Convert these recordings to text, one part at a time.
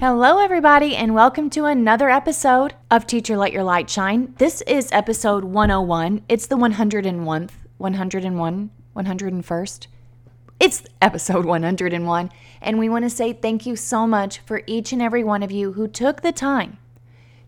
Hello, everybody, and welcome to another episode of Teacher Let Your Light Shine. This is episode 101. It's the 101th, 101, 101st. It's episode 101, and we want to say thank you so much for each and every one of you who took the time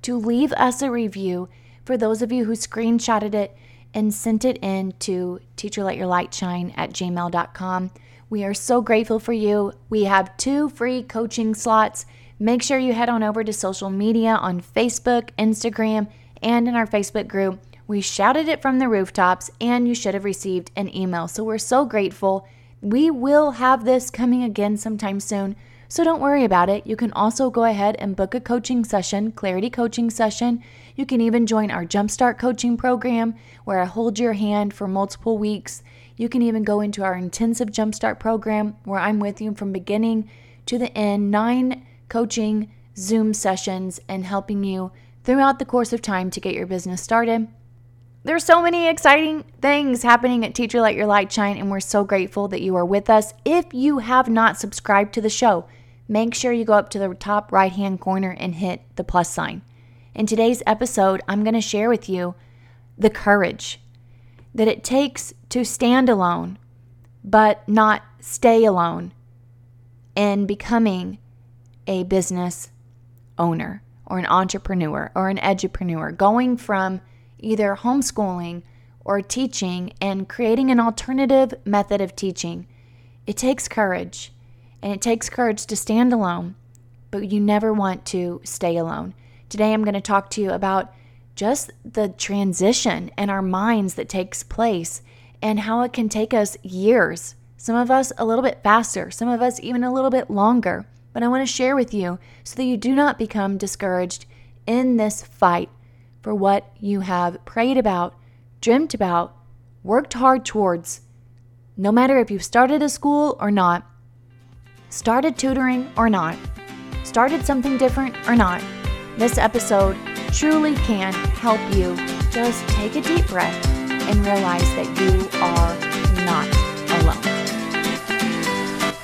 to leave us a review. For those of you who screenshotted it and sent it in to teacherletyourlightshine at gmail.com. We are so grateful for you. We have two free coaching slots Make sure you head on over to social media on Facebook, Instagram, and in our Facebook group. We shouted it from the rooftops, and you should have received an email. So we're so grateful. We will have this coming again sometime soon. So don't worry about it. You can also go ahead and book a coaching session, Clarity Coaching Session. You can even join our Jumpstart Coaching Program, where I hold your hand for multiple weeks. You can even go into our Intensive Jumpstart Program, where I'm with you from beginning to the end. Nine coaching, Zoom sessions, and helping you throughout the course of time to get your business started. There's so many exciting things happening at Teacher Let Your Light Shine, and we're so grateful that you are with us. If you have not subscribed to the show, make sure you go up to the top right hand corner and hit the plus sign. In today's episode, I'm going to share with you the courage that it takes to stand alone, but not stay alone in becoming a business owner or an entrepreneur or an edupreneur, going from either homeschooling or teaching and creating an alternative method of teaching. It takes courage, and it takes courage to stand alone, but you never want to stay alone. Today, I'm going to talk to you about just the transition in our minds that takes place and how it can take us years. Some of us a little bit faster, some of us even a little bit longer but I want to share with you so that you do not become discouraged in this fight for what you have prayed about, dreamt about, worked hard towards. No matter if you've started a school or not, started tutoring or not, started something different or not, this episode truly can help you just take a deep breath and realize that you are not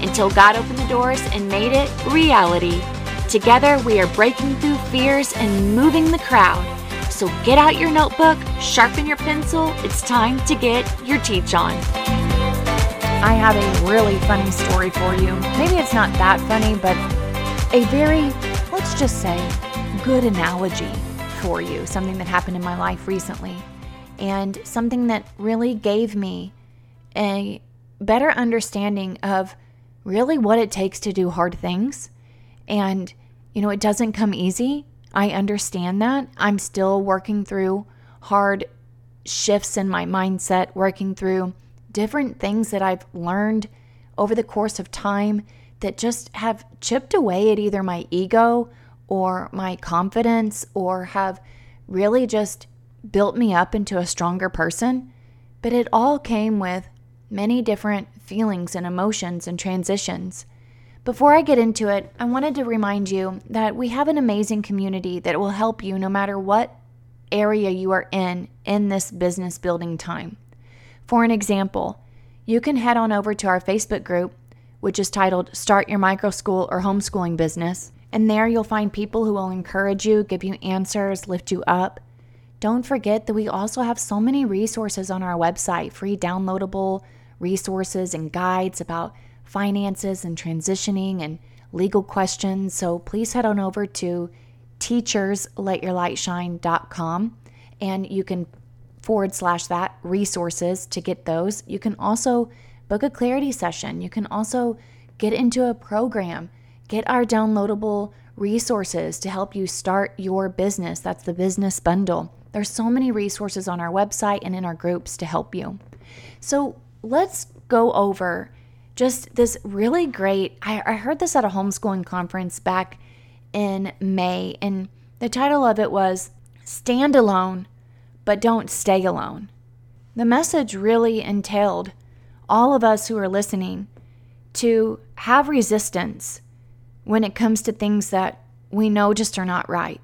until God opened the doors and made it reality. Together, we are breaking through fears and moving the crowd. So get out your notebook, sharpen your pencil. It's time to get your teach on. I have a really funny story for you. Maybe it's not that funny, but a very, let's just say, good analogy for you. Something that happened in my life recently, and something that really gave me a better understanding of really what it takes to do hard things. And, you know, it doesn't come easy. I understand that. I'm still working through hard shifts in my mindset, working through different things that I've learned over the course of time that just have chipped away at either my ego or my confidence or have really just built me up into a stronger person. But it all came with many different feelings and emotions and transitions. Before I get into it, I wanted to remind you that we have an amazing community that will help you no matter what area you are in in this business building time. For an example, you can head on over to our Facebook group, which is titled Start Your Micro School or Homeschooling Business, and there you'll find people who will encourage you, give you answers, lift you up. Don't forget that we also have so many resources on our website, free downloadable resources and guides about finances and transitioning and legal questions. So please head on over to teachersletyourlightshine.com and you can forward slash that resources to get those. You can also book a clarity session. You can also get into a program, get our downloadable resources to help you start your business. That's the business bundle. There's so many resources on our website and in our groups to help you. So let's go over just this really great. I, I heard this at a homeschooling conference back in May, and the title of it was Stand Alone, but Don't Stay Alone. The message really entailed all of us who are listening to have resistance when it comes to things that we know just are not right,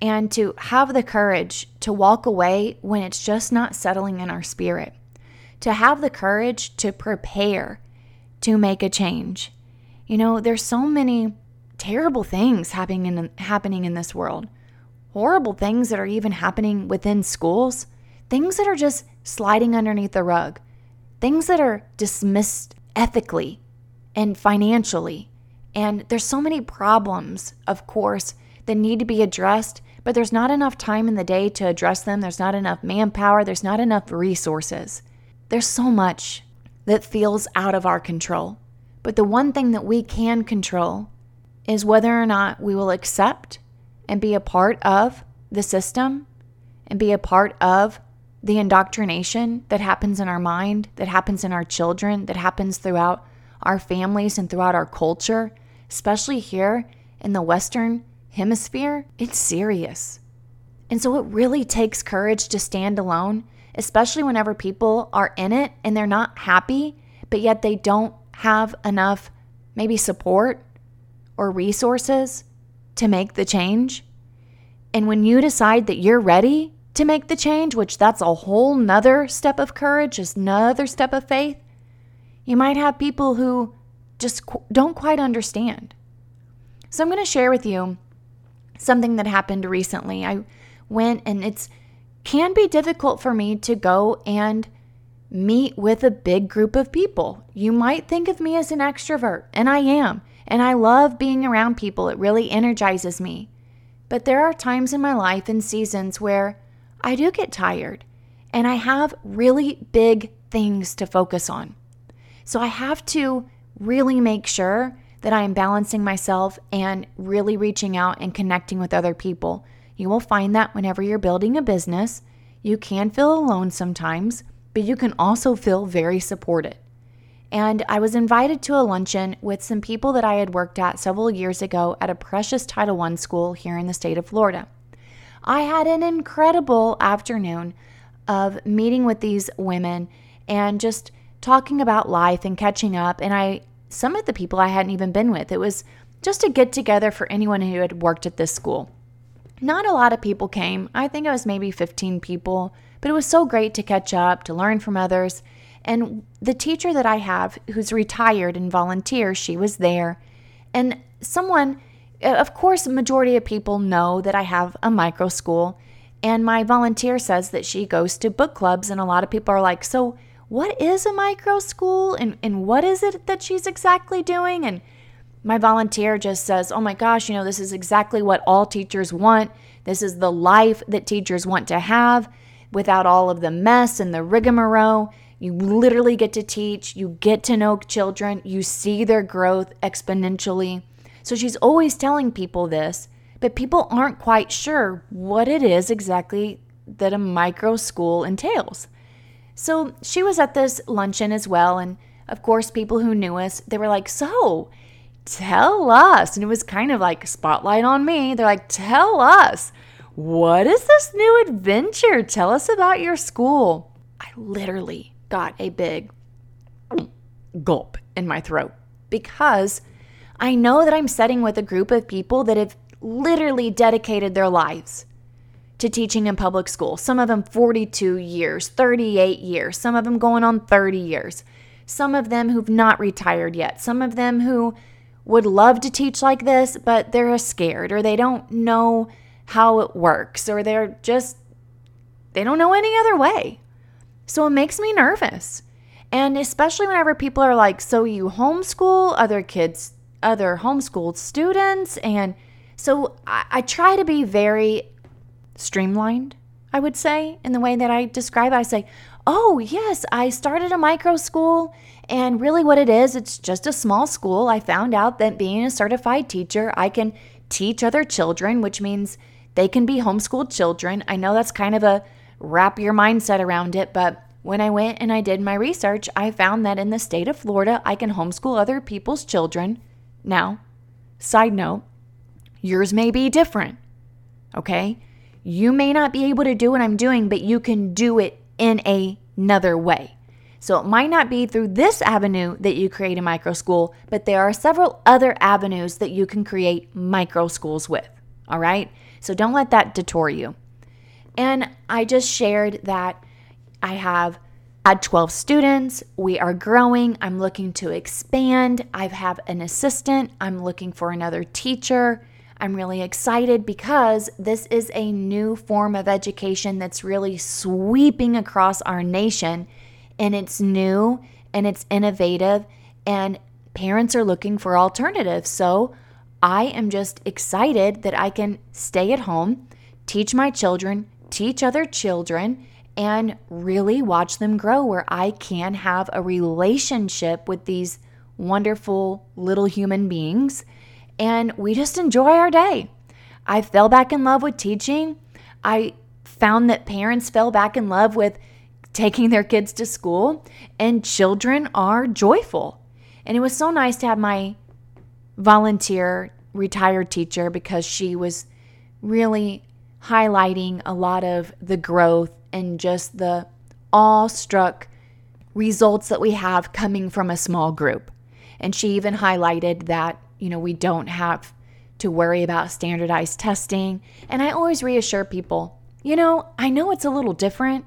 and to have the courage to walk away when it's just not settling in our spirit, to have the courage to prepare to make a change. You know, there's so many terrible things happening in happening in this world. Horrible things that are even happening within schools, things that are just sliding underneath the rug, things that are dismissed ethically and financially. And there's so many problems, of course, that need to be addressed, but there's not enough time in the day to address them. There's not enough manpower, there's not enough resources. There's so much that feels out of our control. But the one thing that we can control is whether or not we will accept and be a part of the system and be a part of the indoctrination that happens in our mind, that happens in our children, that happens throughout our families and throughout our culture, especially here in the Western hemisphere, it's serious. And so it really takes courage to stand alone especially whenever people are in it and they're not happy, but yet they don't have enough maybe support or resources to make the change. And when you decide that you're ready to make the change, which that's a whole nother step of courage, just another step of faith, you might have people who just don't quite understand. So I'm going to share with you something that happened recently. I went and it's can be difficult for me to go and meet with a big group of people. You might think of me as an extrovert, and I am, and I love being around people. It really energizes me. But there are times in my life and seasons where I do get tired, and I have really big things to focus on. So I have to really make sure that I am balancing myself and really reaching out and connecting with other people you will find that whenever you're building a business, you can feel alone sometimes, but you can also feel very supported. And I was invited to a luncheon with some people that I had worked at several years ago at a precious Title I school here in the state of Florida. I had an incredible afternoon of meeting with these women and just talking about life and catching up. And I, some of the people I hadn't even been with, it was just a get together for anyone who had worked at this school. Not a lot of people came. I think it was maybe 15 people, but it was so great to catch up, to learn from others. And the teacher that I have, who's retired and volunteer, she was there. And someone, uh, of course, majority of people know that I have a micro school. And my volunteer says that she goes to book clubs, and a lot of people are like, So, what is a micro school? And, and what is it that she's exactly doing? And my volunteer just says, Oh my gosh, you know, this is exactly what all teachers want. This is the life that teachers want to have without all of the mess and the rigmarole. You literally get to teach, you get to know children, you see their growth exponentially. So she's always telling people this, but people aren't quite sure what it is exactly that a micro school entails. So she was at this luncheon as well. And of course, people who knew us, they were like, So, tell us. And it was kind of like spotlight on me. They're like, tell us, what is this new adventure? Tell us about your school. I literally got a big gulp in my throat because I know that I'm sitting with a group of people that have literally dedicated their lives to teaching in public school. Some of them 42 years, 38 years, some of them going on 30 years, some of them who've not retired yet, some of them who would love to teach like this, but they're scared or they don't know how it works or they're just, they don't know any other way. So it makes me nervous. And especially whenever people are like, so you homeschool other kids, other homeschooled students, and So I, I try to be very streamlined, I would say, in the way that I describe it. I say, oh, yes, I started a micro school. And really, what it is, it's just a small school. I found out that being a certified teacher, I can teach other children, which means they can be homeschooled children. I know that's kind of a wrap your mindset around it, but when I went and I did my research, I found that in the state of Florida, I can homeschool other people's children. Now, side note, yours may be different. Okay? You may not be able to do what I'm doing, but you can do it in a, another way. So it might not be through this avenue that you create a micro school, but there are several other avenues that you can create micro schools with. All right? So don't let that detour you. And I just shared that I have had 12 students. We are growing. I'm looking to expand. I have an assistant. I'm looking for another teacher. I'm really excited because this is a new form of education that's really sweeping across our nation and it's new and it's innovative and parents are looking for alternatives. So I am just excited that I can stay at home, teach my children, teach other children, and really watch them grow where I can have a relationship with these wonderful little human beings and we just enjoy our day. I fell back in love with teaching. I found that parents fell back in love with taking their kids to school, and children are joyful. And it was so nice to have my volunteer retired teacher because she was really highlighting a lot of the growth and just the awestruck results that we have coming from a small group. And she even highlighted that, you know, we don't have to worry about standardized testing. And I always reassure people, you know, I know it's a little different,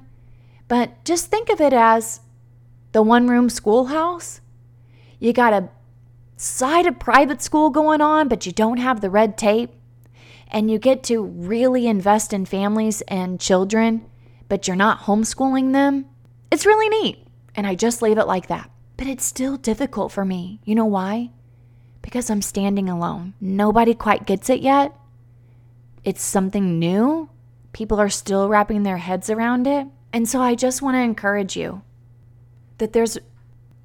but just think of it as the one room schoolhouse. You got a side of private school going on, but you don't have the red tape and you get to really invest in families and children, but you're not homeschooling them, it's really neat. And I just leave it like that. But it's still difficult for me. You know why? Because I'm standing alone. Nobody quite gets it yet. It's something new. People are still wrapping their heads around it. And so I just want to encourage you that there's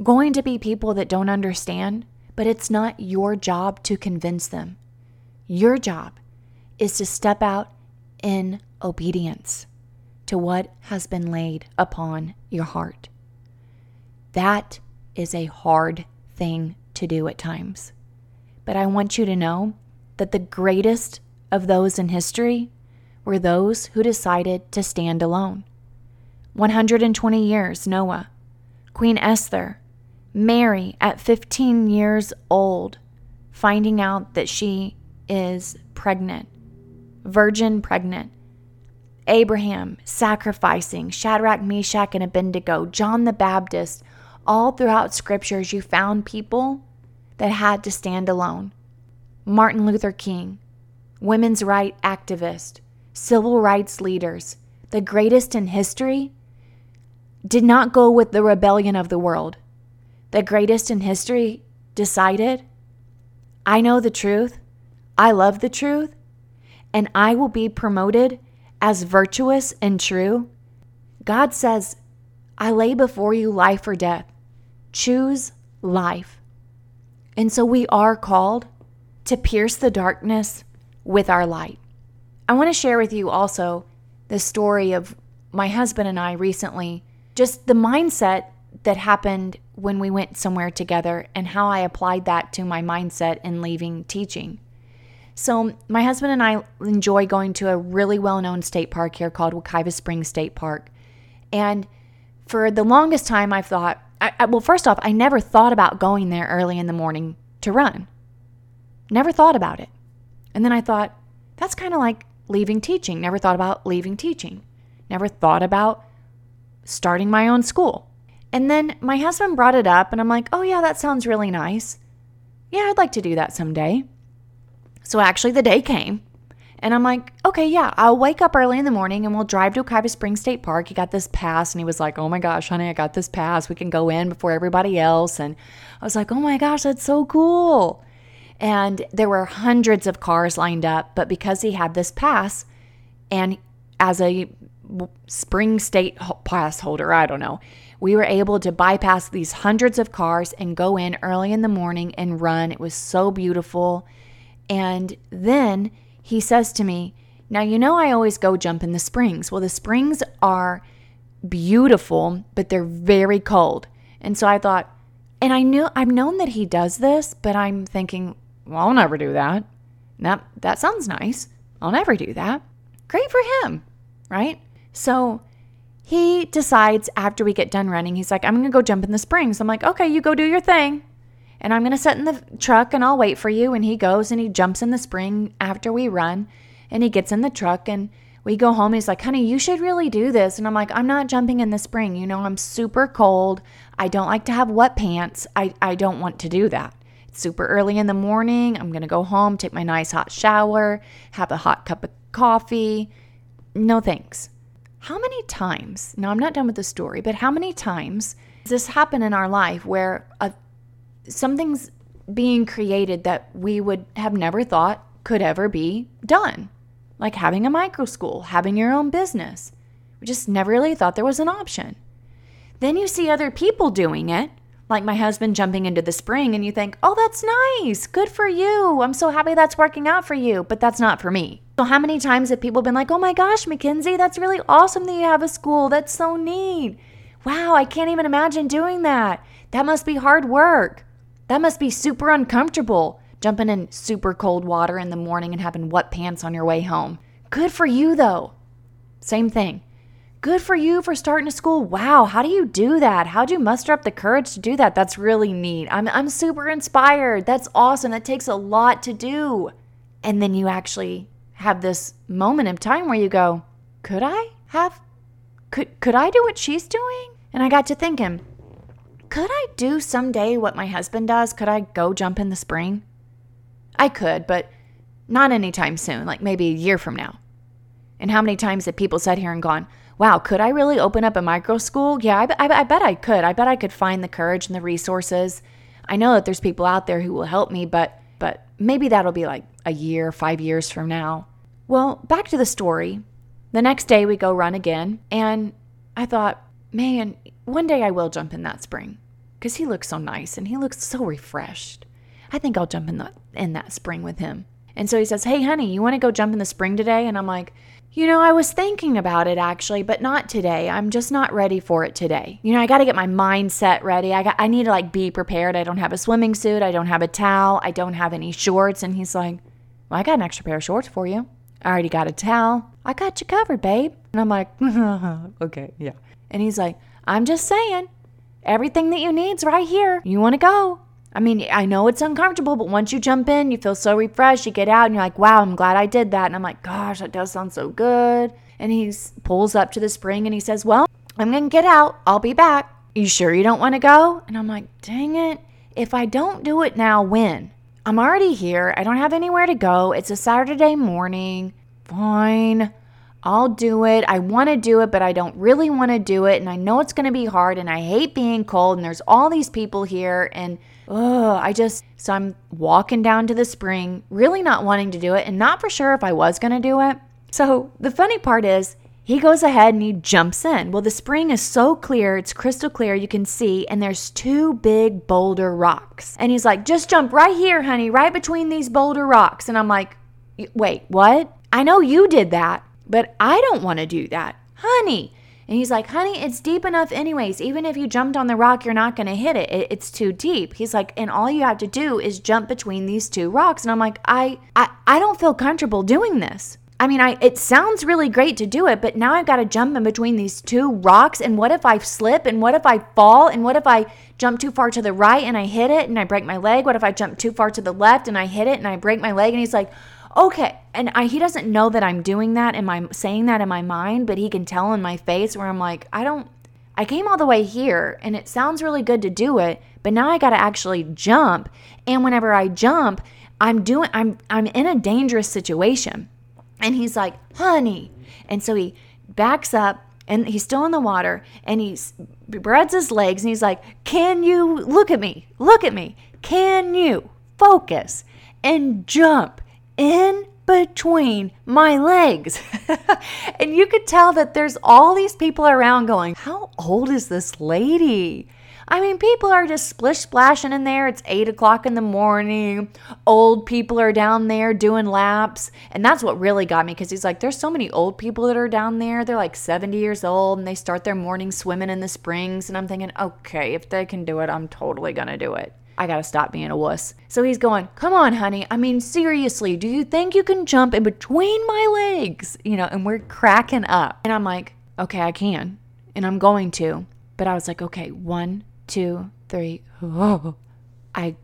going to be people that don't understand, but it's not your job to convince them. Your job is to step out in obedience to what has been laid upon your heart. That is a hard thing to do at times. But I want you to know that the greatest of those in history were those who decided to stand alone. 120 years, Noah, Queen Esther, Mary at 15 years old, finding out that she is pregnant virgin pregnant. Abraham sacrificing, Shadrach, Meshach, and Abednego, John the Baptist, all throughout scriptures, you found people that had to stand alone. Martin Luther King, women's right activist, civil rights leaders, the greatest in history, did not go with the rebellion of the world. The greatest in history decided, I know the truth, I love the truth, and I will be promoted as virtuous and true? God says, I lay before you life or death. Choose life. And so we are called to pierce the darkness with our light. I want to share with you also the story of my husband and I recently, just the mindset that happened when we went somewhere together and how I applied that to my mindset in leaving teaching. So, my husband and I enjoy going to a really well known state park here called Wekiwa Springs State Park. And for the longest time, I've thought, I, I, well, first off, I never thought about going there early in the morning to run. Never thought about it. And then I thought, that's kind of like leaving teaching. Never thought about leaving teaching. Never thought about starting my own school. And then my husband brought it up, and I'm like, oh, yeah, that sounds really nice. Yeah, I'd like to do that someday. So actually, the day came. And I'm like, okay, yeah, I'll wake up early in the morning and we'll drive to Wekiwa Springs State Park. He got this pass and he was like, oh my gosh, honey, I got this pass. We can go in before everybody else. And I was like, oh my gosh, that's so cool. And there were hundreds of cars lined up, but because he had this pass and as a spring state pass holder, I don't know, we were able to bypass these hundreds of cars and go in early in the morning and run. It was so beautiful. And then he says to me, Now, you know, I always go jump in the springs. Well, the springs are beautiful, but they're very cold. And so I thought, and I knew I've known that he does this, but I'm thinking, well, I'll never do that. That that sounds nice. I'll never do that. Great for him, right? So he decides after we get done running, he's like, I'm gonna go jump in the springs. I'm like, okay, you go do your thing. And I'm gonna sit in the truck and I'll wait for you. And he goes and he jumps in the spring after we run. And he gets in the truck and we go home. he's like, honey, you should really do this. And I'm like, I'm not jumping in the spring. You know, I'm super cold. I don't like to have wet pants. I, I don't want to do that. It's super early in the morning. I'm going to go home, take my nice hot shower, have a hot cup of coffee. No thanks. How many times, now I'm not done with the story, but how many times does this happen in our life where a, something's being created that we would have never thought could ever be done? Like having a micro school, having your own business. We just never really thought there was an option. Then you see other people doing it, like my husband jumping into the spring, and you think, oh, that's nice. Good for you. I'm so happy that's working out for you. But that's not for me. So, how many times have people been like, oh my gosh, Mackenzie, that's really awesome that you have a school. That's so neat. Wow, I can't even imagine doing that. That must be hard work. That must be super uncomfortable jumping in super cold water in the morning and having wet pants on your way home. Good for you, though. Same thing. Good for you for starting a school. Wow, how do you do that? How do you muster up the courage to do that? That's really neat. I'm, I'm super inspired. That's awesome. That takes a lot to do. And then you actually have this moment of time where you go, could I have, could, could I do what she's doing? And I got to thinking, could I do someday what my husband does? Could I go jump in the spring? I could, but not anytime soon, like maybe a year from now. And how many times have people sat here and gone, wow, could I really open up a micro school? Yeah, I, I, I bet I could. I bet I could find the courage and the resources. I know that there's people out there who will help me, but but maybe that'll be like a year, five years from now. Well, back to the story. The next day we go run again, and I thought, man, one day I will jump in that spring because he looks so nice and he looks so refreshed. I think I'll jump in that in that spring with him. And so he says, "Hey, honey, you want to go jump in the spring today?" And I'm like, "You know, I was thinking about it actually, but not today. I'm just not ready for it today. You know, I got to get my mindset ready. I got I need to like be prepared. I don't have a swimming suit, I don't have a towel, I don't have any shorts." And he's like, "Well, I got an extra pair of shorts for you. I already got a towel. I got you covered, babe." And I'm like, "Okay, yeah." And he's like, "I'm just saying, everything that you need's right here. You want to go?" I mean, I know it's uncomfortable, but once you jump in, you feel so refreshed. You get out and you're like, wow, I'm glad I did that. And I'm like, gosh, that does sound so good. And he pulls up to the spring and he says, well, I'm going to get out. I'll be back. You sure you don't want to go? And I'm like, dang it. If I don't do it now, when? I'm already here. I don't have anywhere to go. It's a Saturday morning. Fine. I'll do it. I want to do it, but I don't really want to do it. And I know it's going to be hard. And I hate being cold. And there's all these people here. And oh, I just, so I'm walking down to the spring, really not wanting to do it and not for sure if I was going to do it. So the funny part is, he goes ahead and he jumps in. Well, the spring is so clear, it's crystal clear, you can see, and there's two big boulder rocks. And he's like, just jump right here, honey, right between these boulder rocks. And I'm like, wait, what? I know you did that, but I don't want to do that. Honey, and he's like, honey, it's deep enough, anyways. Even if you jumped on the rock, you're not going to hit it. It's too deep. He's like, and all you have to do is jump between these two rocks. And I'm like, I, I, I don't feel comfortable doing this. I mean, I it sounds really great to do it, but now I've got to jump in between these two rocks. And what if I slip? And what if I fall? And what if I jump too far to the right and I hit it and I break my leg? What if I jump too far to the left and I hit it and I break my leg? And he's like, okay. And I, he doesn't know that I'm doing that and I'm saying that in my mind, but he can tell in my face where I'm like, I don't, I came all the way here and it sounds really good to do it, but now I got to actually jump. And whenever I jump, I'm doing, I'm, I'm in a dangerous situation. And he's like, honey. And so he backs up and he's still in the water and he spreads his legs and he's like, can you look at me? Look at me. Can you focus? and jump in between my legs. and you could tell that there's all these people around going, How old is this lady? I mean, people are just splish splashing in there. It's eight o'clock in the morning. Old people are down there doing laps. And that's what really got me because he's like, there's so many old people that are down there. They're like 70 years old and they start their morning swimming in the springs. And I'm thinking, okay, if they can do it, I'm totally going to do it. I gotta stop being a wuss. So he's going, Come on, honey. I mean, seriously, do you think you can jump in between my legs? You know, and we're cracking up. And I'm like, Okay, I can. And I'm going to. But I was like, Okay, one, two, three. Oh. I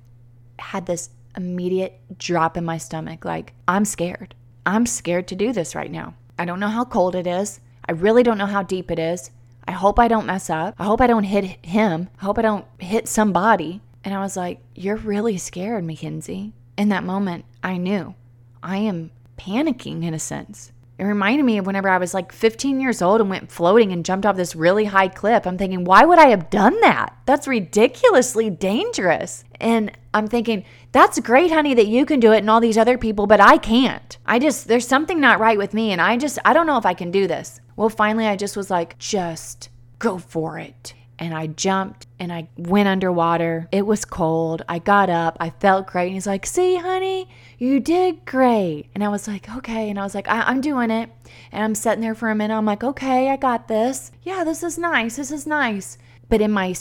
had this immediate drop in my stomach. Like, I'm scared. I'm scared to do this right now. I don't know how cold it is. I really don't know how deep it is. I hope I don't mess up. I hope I don't hit him. I hope I don't hit somebody. And I was like, You're really scared, Mackenzie. In that moment, I knew I am panicking in a sense. It reminded me of whenever I was like 15 years old and went floating and jumped off this really high cliff. I'm thinking, why would I have done that? That's ridiculously dangerous. And I'm thinking, that's great, honey, that you can do it and all these other people, but I can't. I just, there's something not right with me. And I just, I don't know if I can do this. Well, finally, I just was like, just go for it and I jumped and I went underwater. It was cold. I got up. I felt great. And he's like, See, honey, you did great. And I was like, Okay. And I was like, I- am doing it. And I'm sitting there for a minute. I'm like, Okay, I got this. Yeah, this is nice. This is nice. But in my,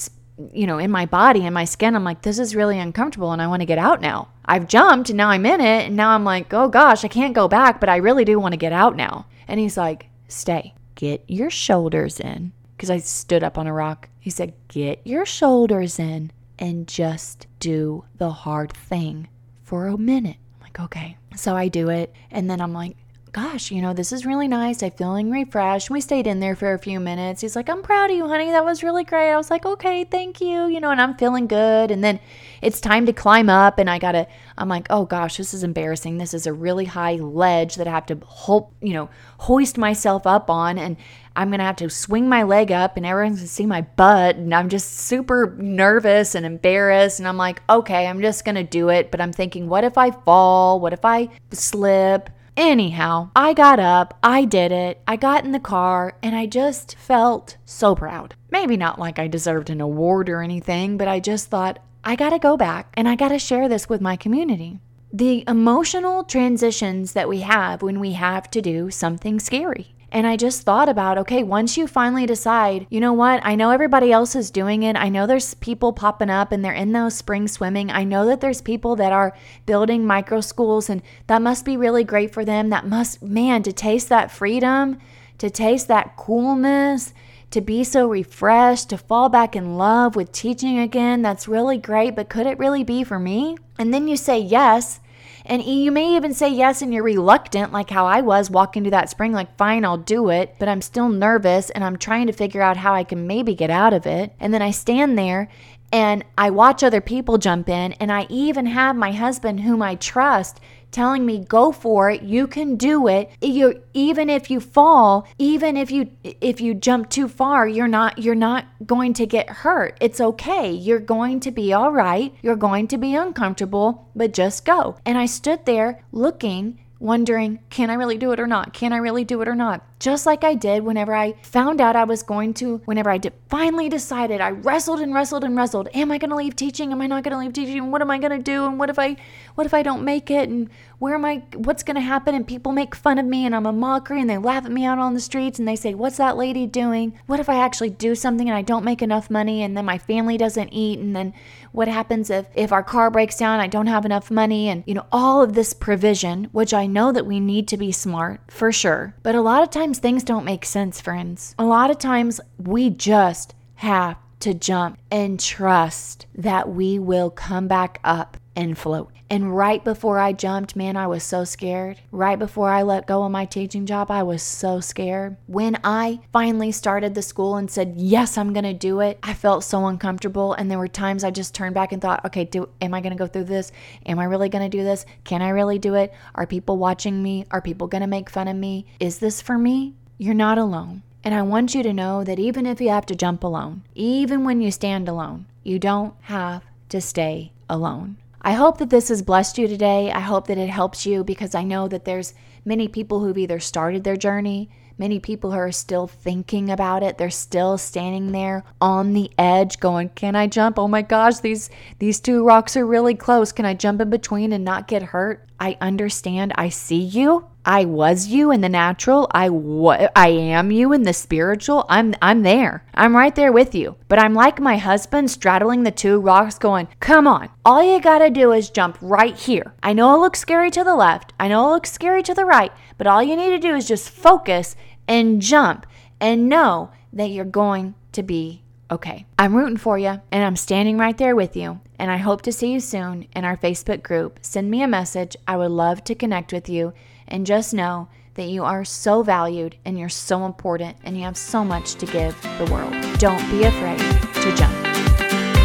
you know, in my body, in my skin, I'm like, This is really uncomfortable and I want to get out now. I've jumped and now I'm in it. And now I'm like, Oh gosh, I can't go back, but I really do want to get out now. And he's like, Stay, get your shoulders in because I stood up on a rock. He said, Get your shoulders in and just do the hard thing for a minute. I'm like, Okay. So I do it. And then I'm like, Gosh, you know, this is really nice. I'm feeling refreshed. We stayed in there for a few minutes. He's like, I'm proud of you, honey. That was really great. I was like, Okay, thank you. You know, and I'm feeling good. And then it's time to climb up. And I got to, I'm like, Oh gosh, this is embarrassing. This is a really high ledge that I have to, hold, you know, hoist myself up on. And I'm going to have to swing my leg up and everyone's going to see my butt. And I'm just super nervous and embarrassed. And I'm like, okay, I'm just going to do it. But I'm thinking, what if I fall? What if I slip? Anyhow, I got up, I did it, I got in the car, and I just felt so proud. Maybe not like I deserved an award or anything, but I just thought, I gotta go back and I gotta share this with my community. The emotional transitions that we have when we have to do something scary. And I just thought about okay, once you finally decide, you know what, I know everybody else is doing it. I know there's people popping up and they're in those spring swimming. I know that there's people that are building micro schools, and that must be really great for them. That must, man, to taste that freedom, to taste that coolness to be so refreshed, to fall back in love with teaching again, that's really great, but could it really be for me? And then you say yes, and you may even say yes and you're reluctant, like how I was walking to that spring, like, fine, I'll do it, but I'm still nervous and I'm trying to figure out how I can maybe get out of it. And then I stand there and I watch other people jump in, and I even have my husband, whom I trust, telling me go for it. You can do it. You even if you fall even if you if you jump too far you're not you're not going to get hurt. It's okay. You're going to be all right. You're going to be uncomfortable but just go. And i stood there looking wondering, can I really do it or not? Can I really do it or not? Just like I did whenever I found out I was going to, whenever I did, finally decided, I wrestled and wrestled and wrestled. Am I going to leave teaching? Am I not going to leave teaching? What am I going to do? And what if I, what if I don't make it? And where am I, what's going to happen? And people make fun of me and I'm a mockery and they laugh at me out on the streets and they say, what's that lady doing? What if I actually do something and I don't make enough money and then my family doesn't eat? And then what happens if, if our car breaks down? I don't have enough money and, you know, all of this provision, which I know that we need to be smart for sure. But a lot of times things don't make sense, friends. A lot of times we just have to jump and trust that we will come back up and float. And right before I jumped, man, I was so scared. Right before I let go of my teaching job, I was so scared. When I finally started the school and said, "Yes, I'm going to do it." I felt so uncomfortable and there were times I just turned back and thought, "Okay, do am I going to go through this? Am I really going to do this? Can I really do it? Are people watching me? Are people going to make fun of me? Is this for me?" You're not alone. And I want you to know that even if you have to jump alone, even when you stand alone, you don't have to stay alone. I hope that this has blessed you today. I hope that it helps you because I know that there's many people who've either started their journey, many people who are still thinking about it. They're still standing there on the edge going, "Can I jump? Oh my gosh, these these two rocks are really close. Can I jump in between and not get hurt?" I understand. I see you. I was you in the natural. I wa- I am you in the spiritual. I'm I'm there. I'm right there with you. But I'm like my husband straddling the two rocks going, "Come on. All you got to do is jump right here. I know it looks scary to the left. I know it looks scary to the right, but all you need to do is just focus and jump and know that you're going to be okay. I'm rooting for you and I'm standing right there with you. And I hope to see you soon in our Facebook group. Send me a message. I would love to connect with you. And just know that you are so valued and you're so important and you have so much to give the world. Don't be afraid to jump.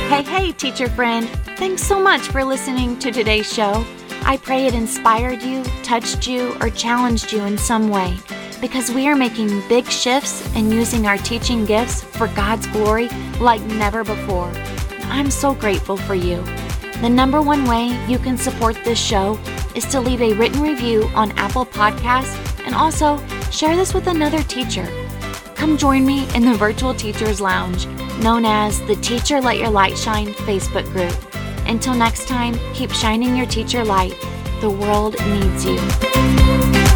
Hey, hey, teacher friend. Thanks so much for listening to today's show. I pray it inspired you, touched you, or challenged you in some way because we are making big shifts and using our teaching gifts for God's glory like never before. I'm so grateful for you. The number one way you can support this show is to leave a written review on Apple Podcasts and also share this with another teacher. Come join me in the Virtual Teachers Lounge, known as the Teacher Let Your Light Shine Facebook group. Until next time, keep shining your teacher light. The world needs you.